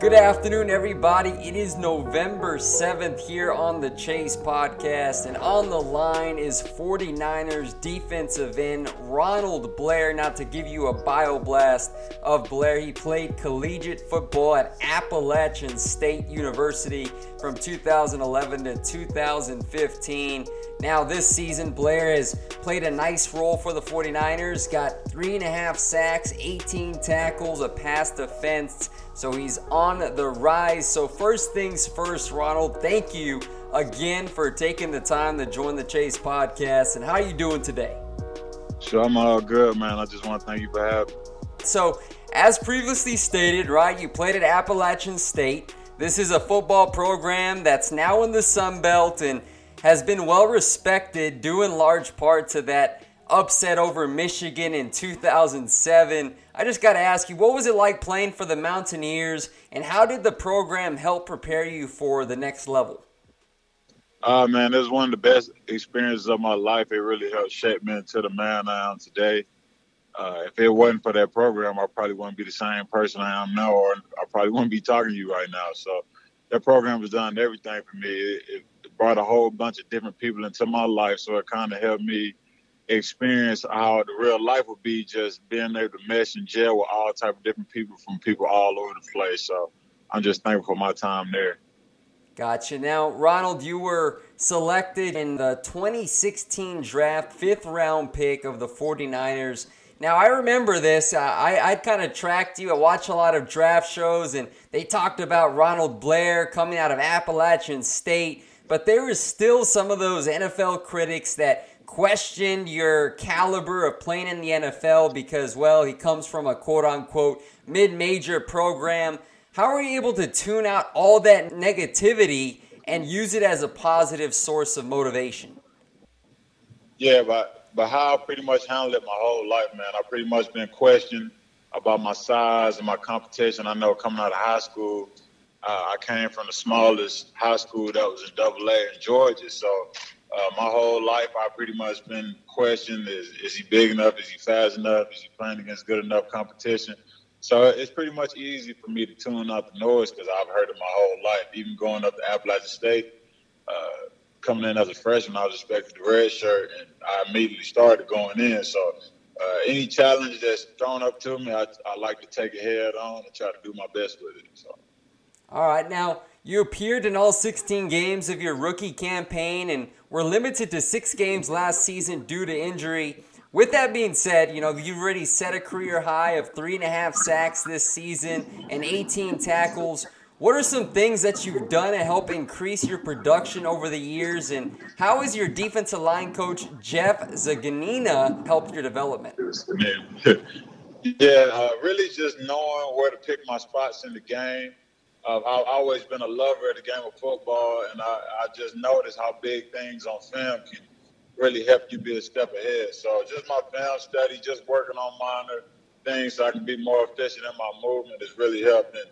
Good afternoon, everybody. It is November 7th here on the Chase Podcast, and on the line is 49ers defensive end Ronald Blair. Now, to give you a bio blast of Blair, he played collegiate football at Appalachian State University from 2011 to 2015. Now, this season, Blair has played a nice role for the 49ers, got three and a half sacks, 18 tackles, a pass defense. So he's on the rise. So, first things first, Ronald, thank you again for taking the time to join the Chase podcast. And how are you doing today? Sure, I'm all good, man. I just want to thank you for having me. So, as previously stated, right, you played at Appalachian State. This is a football program that's now in the Sun Belt and has been well respected due in large part to that upset over Michigan in 2007. I just got to ask you, what was it like playing for the Mountaineers, and how did the program help prepare you for the next level? Uh, man, it was one of the best experiences of my life. It really helped shape me into the man I am today. Uh, if it wasn't for that program, I probably wouldn't be the same person I am now, or I probably wouldn't be talking to you right now. So that program has done everything for me. It, it brought a whole bunch of different people into my life, so it kind of helped me experience how the real life would be just being able to mesh and gel with all type of different people from people all over the place. So I'm just thankful for my time there. Gotcha. Now, Ronald, you were selected in the 2016 draft, fifth round pick of the 49ers. Now, I remember this. I, I kind of tracked you. I watched a lot of draft shows, and they talked about Ronald Blair coming out of Appalachian State. But there is still some of those NFL critics that questioned your caliber of playing in the NFL because, well, he comes from a quote unquote mid major program. How are you able to tune out all that negativity and use it as a positive source of motivation? Yeah, but but how I pretty much handled it my whole life, man. I pretty much been questioned about my size and my competition. I know coming out of high school, uh, I came from the smallest high school that was in Double A in Georgia, so uh, my whole life, I've pretty much been questioned: is, is he big enough? Is he fast enough? Is he playing against good enough competition? So it's pretty much easy for me to tune out the noise because I've heard it my whole life. Even going up to Appalachian State, uh, coming in as a freshman, I was expected the red shirt, and I immediately started going in. So uh, any challenge that's thrown up to me, I, I like to take it head on and try to do my best with it. So. All right, now you appeared in all 16 games of your rookie campaign and were limited to six games last season due to injury. With that being said, you know, you've already set a career high of three and a half sacks this season and 18 tackles. What are some things that you've done to help increase your production over the years? And how has your defensive line coach, Jeff Zgonina helped your development? Yeah, uh, really just knowing where to pick my spots in the game I've always been a lover of the game of football, and I, I just noticed how big things on film can really help you be a step ahead. So just my film study, just working on minor things so I can be more efficient in my movement has really helped. And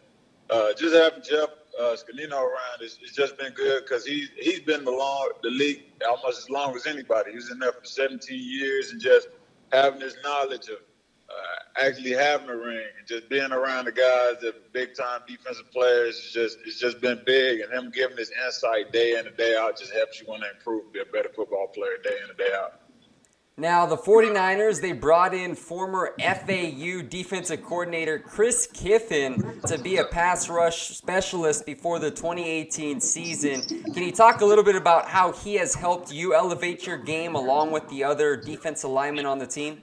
uh, just having Jeff uh, Zgonina around, it's, it's just been good because he's he's been the long the league almost as long as anybody. He was in there for 17 years and just having this knowledge of uh, actually having a ring and just being around the guys that big time defensive players just it's just been big and him giving this insight day in and day out just helps you want to improve, be a better football player day in and day out. Now, the 49ers, they brought in former FAU defensive coordinator Chris Kiffin to be a pass rush specialist before the 2018 season. Can you talk a little bit about how he has helped you elevate your game along with the other defense alignment on the team?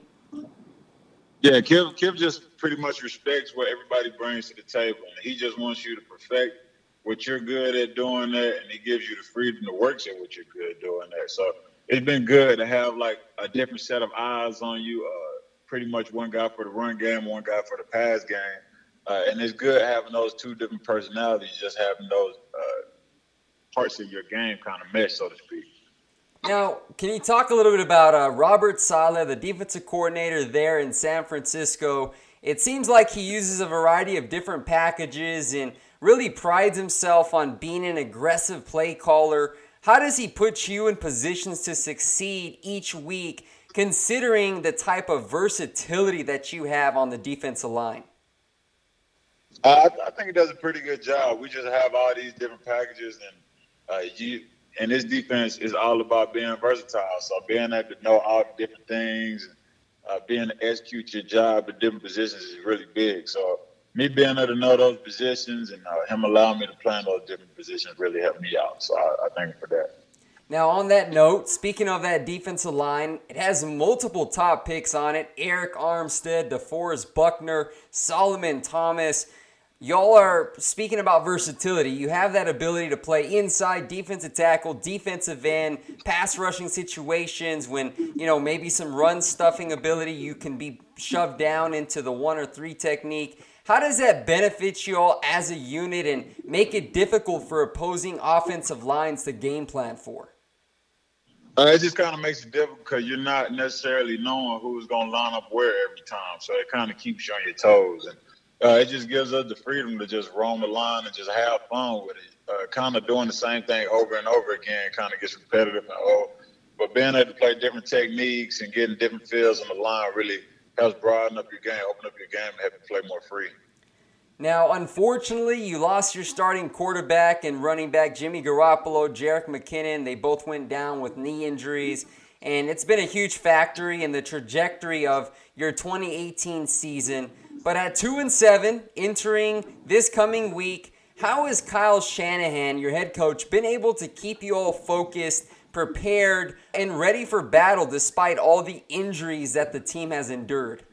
Yeah, Kiff, Kiff just pretty much respects what everybody brings to the table. He just wants you to perfect what you're good at doing that, and he gives you the freedom to work at what you're good doing there. So it's been good to have like a different set of eyes on you. Uh, pretty much one guy for the run game, one guy for the pass game, uh, and it's good having those two different personalities. Just having those uh, parts of your game kind of mesh, so to speak. Now, can you talk a little bit about uh, Robert Saleh, the defensive coordinator there in San Francisco? It seems like he uses a variety of different packages and really prides himself on being an aggressive play caller. How does he put you in positions to succeed each week, considering the type of versatility that you have on the defensive line? Uh, I, think he does a pretty good job. We just have all these different packages, and uh, you and this defense is all about being versatile. So being able to know all the different things, uh, being to execute your job at different positions is really big. So me being able to know those positions and uh, him allowing me to play in those different positions really helped me out. So I, I thank him for that. Now, on that note, speaking of that defensive line, it has multiple top picks on it Arik Armstead, DeForest Buckner, Solomon Thomas. Y'all are speaking about versatility. You have that ability to play inside, defensive tackle, defensive end, pass rushing situations when, you know, maybe some run stuffing ability. You can be shoved down into the one or three technique. How does that benefit you all as a unit and make it difficult for opposing offensive lines to game plan for? Uh, it just kind of makes it difficult because you're not necessarily knowing who's going to line up where every time. So it kind of keeps you on your toes. And uh, it just gives us the freedom to just roam the line and just have fun with it. Uh, kind of doing the same thing over and over again kind of gets repetitive and oh, but being able to play different techniques and getting different feels on the line really – helps broaden up your game, open up your game, and help you play more free. Now, unfortunately, you lost your starting quarterback and running back Jimmy Garoppolo, Jerick McKinnon. They both went down with knee injuries, and it's been a huge factory in the trajectory of your 2018 season. But at two and seven, entering this coming week, how has Kyle Shanahan, your head coach, been able to keep you all focused prepared, and ready for battle despite all the injuries that the team has endured?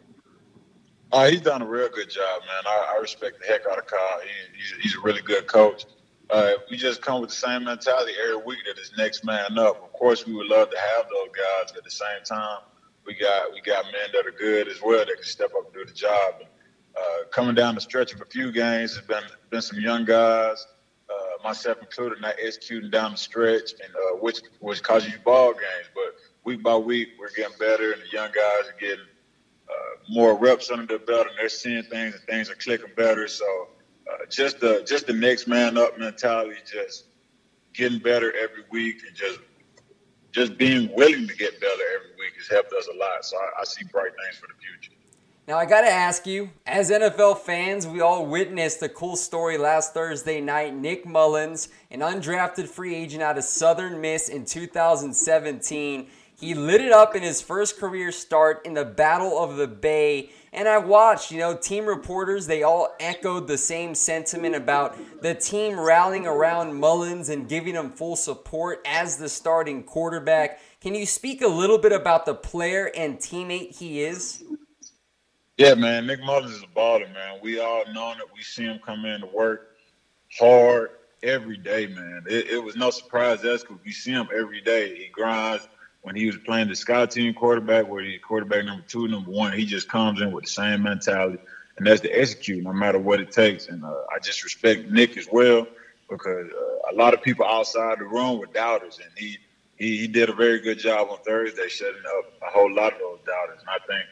Uh, he's done a real good job, man. I, I respect the heck out of Kyle. He, he's, he's, a really good coach. Uh, we just come with the same mentality every week that is next man up. Of course, we would love to have those guys. At the same time, we got we got men that are good as well that can step up and do the job. And, uh, coming down the stretch of a few games, there's been been some young guys uh, myself included, not executing down the stretch, and uh, which which causes you ball games. But week by week, we're getting better, and the young guys are getting uh, more reps under their belt, and they're seeing things, and things are clicking better. So uh, just the just the next man up mentality, just getting better every week, and just just being willing to get better every week has helped us a lot. So I, I see bright things for the future. Now, I got to ask you, as NFL fans, we all witnessed a cool story last Thursday night. Nick Mullens, an undrafted free agent out of Southern Miss in 2017, he lit it up in his first career start in the Battle of the Bay. And I watched, you know, team reporters, they all echoed the same sentiment about the team rallying around Mullens and giving him full support as the starting quarterback. Can you speak a little bit about the player and teammate he is? Yeah, man. Nick Mullens is a baller, man. We all know it. We see him come in to work hard every day, man. It, it was no surprise us because we see him every day. He grinds. When he was playing the scout team quarterback, where he's quarterback number two, number one, he just comes in with the same mentality, and that's to execute no matter what it takes. And uh, I just respect Nick as well because uh, a lot of people outside the room were doubters, and he, he he did a very good job on Thursday, shutting up a whole lot of those doubters. And I think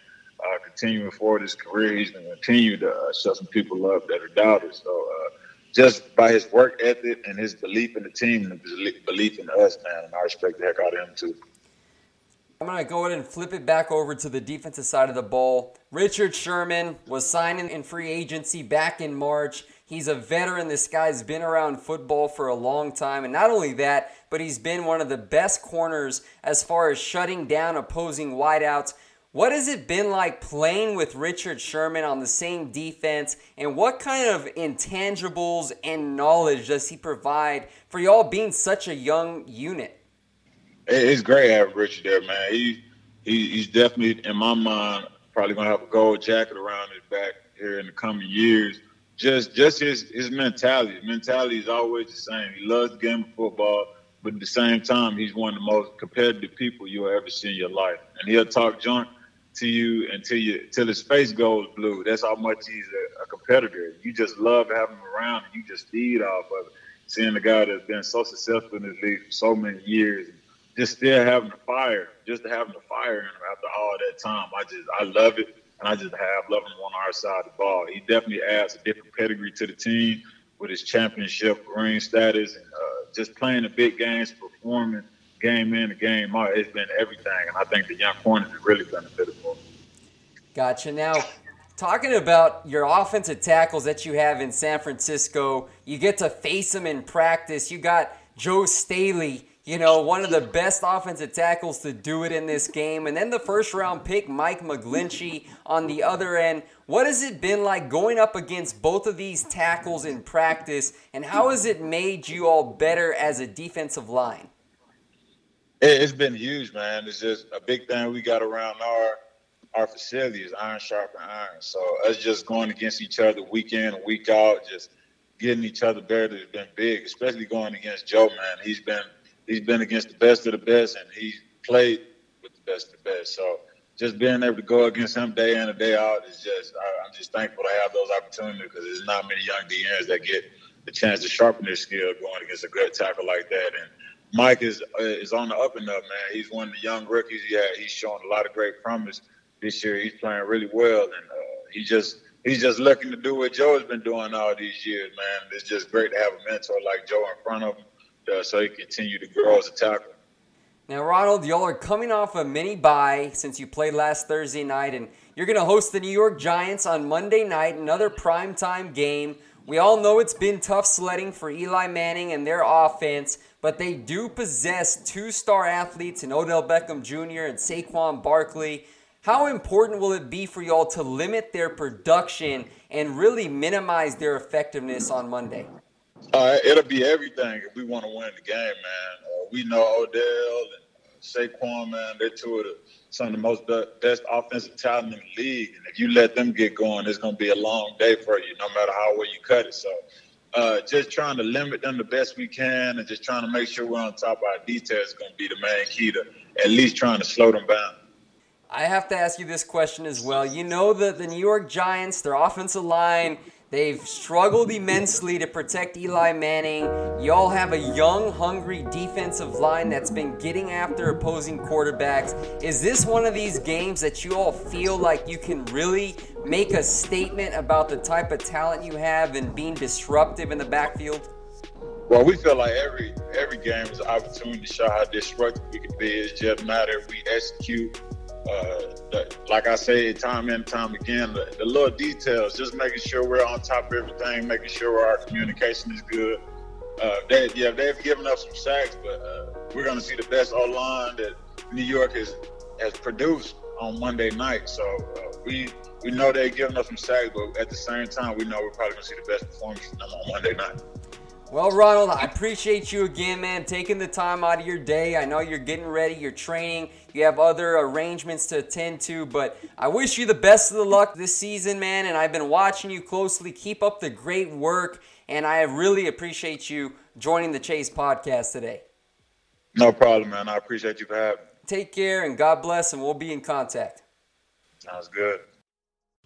uh, continuing forward his career, he's going to continue to uh, shut some people up that are doubters. So uh, just by his work ethic and his belief in the team and his belief in us, man. And I respect the heck out of him too. I'm going to go ahead and flip it back over to the defensive side of the ball. Richard Sherman was signed in free agency back in March. He's a veteran. This guy's been around football for a long time. And not only that, but he's been one of the best corners as far as shutting down opposing wideouts. What has it been like playing with Richard Sherman on the same defense? And what kind of intangibles and knowledge does he provide for y'all being such a young unit? it's great having Richard there, man. He, he he's definitely in my mind probably gonna have a gold jacket around his back here in the coming years. Just just his his mentality. Mentality is always the same. He loves the game of football, but at the same time, he's one of the most competitive people you'll ever see in your life. And he'll talk junk to you until you till his face goes blue. That's how much he's a, a competitor. You just love having him around, and you just feed off of. Seeing the guy that's been so successful in this league for so many years just still having the fire, just having the fire in him after all that time. I just I love it, and I just have love him on our side of the ball. He definitely adds a different pedigree to the team with his championship ring status and uh, just playing the big games, performing game in and game out. It's been everything, and I think the young corners have really benefited from. Gotcha. Now, talking about your offensive tackles that you have in San Francisco, you get to face them in practice. You got Joe Staley you know, one of the best offensive tackles to do it in this game. And then the first round pick, Mike McGlinchey, on the other end. What has it been like going up against both of these tackles in practice? And how has it made you all better as a defensive line? It's been huge, man. It's just a big thing we got around our our facility is iron sharpen iron. So us just going against each other week in and week out, just getting each other better has been big, especially going against Joe, man. He's been – he's been against the best of the best, and he played with the best of the best. So just being able to go against him day in and day out is just I, am just thankful to have those opportunities because there's not many young DNs that get the chance to sharpen their skill going against a good tackle like that. And Mike is uh, is on the up and up, man. He's one of the young rookies. Yeah, he's showing a lot of great promise this year. He's playing really well, and uh, he just he's just looking to do what Joe has been doing all these years, man. It's just great to have a mentor like Joe in front of him uh, so he continue to grow as a tackle. Now, Ronald, y'all are coming off a mini bye since you played last Thursday night, and you're going to host the New York Giants on Monday night, another primetime game. We all know it's been tough sledding for Eli Manning and their offense, but they do possess two star athletes in Odell Beckham Jr. and Saquon Barkley. How important will it be for y'all to limit their production and really minimize their effectiveness on Monday? Uh, it'll be everything if we want to win the game, man. Uh, we know Odell and Saquon, man. They're two of the, some of the most best offensive talent in the league, and if you let them get going, it's going to be a long day for you, no matter how well you cut it. So, uh, just trying to limit them the best we can, and just trying to make sure we're on top of our details is going to be the main key to at least trying to slow them down. I have to ask you this question as well. You know that the New York Giants, their offensive line They've struggled immensely to protect Eli Manning. Y'all have a young, hungry defensive line that's been getting after opposing quarterbacks. Is this one of these games that you all feel like you can really make a statement about the type of talent you have and being disruptive in the backfield? Well, we feel like every every game is an opportunity to show how disruptive we can be. It's just a matter if we execute uh, like I say time and time again, the, the, little details, just making sure we're on top of everything, making sure our communication is good. Uh, they, yeah, they've given us some sacks, but uh, we're going to see the best O line that New York has has produced on Monday night. So uh, we we know they've given us some sacks, but at the same time, we know we're probably going to see the best performance from them on Monday night. Well, Ronald, I appreciate you again, man, taking the time out of your day. I know you're getting ready, you're training, you have other arrangements to attend to, but I wish you the best of the luck this season, man. And I've been watching you closely. Keep up the great work, and I really appreciate you joining the Chase podcast today. No problem, man. I appreciate you for having me. Take care, and God bless, and we'll be in contact. Sounds good.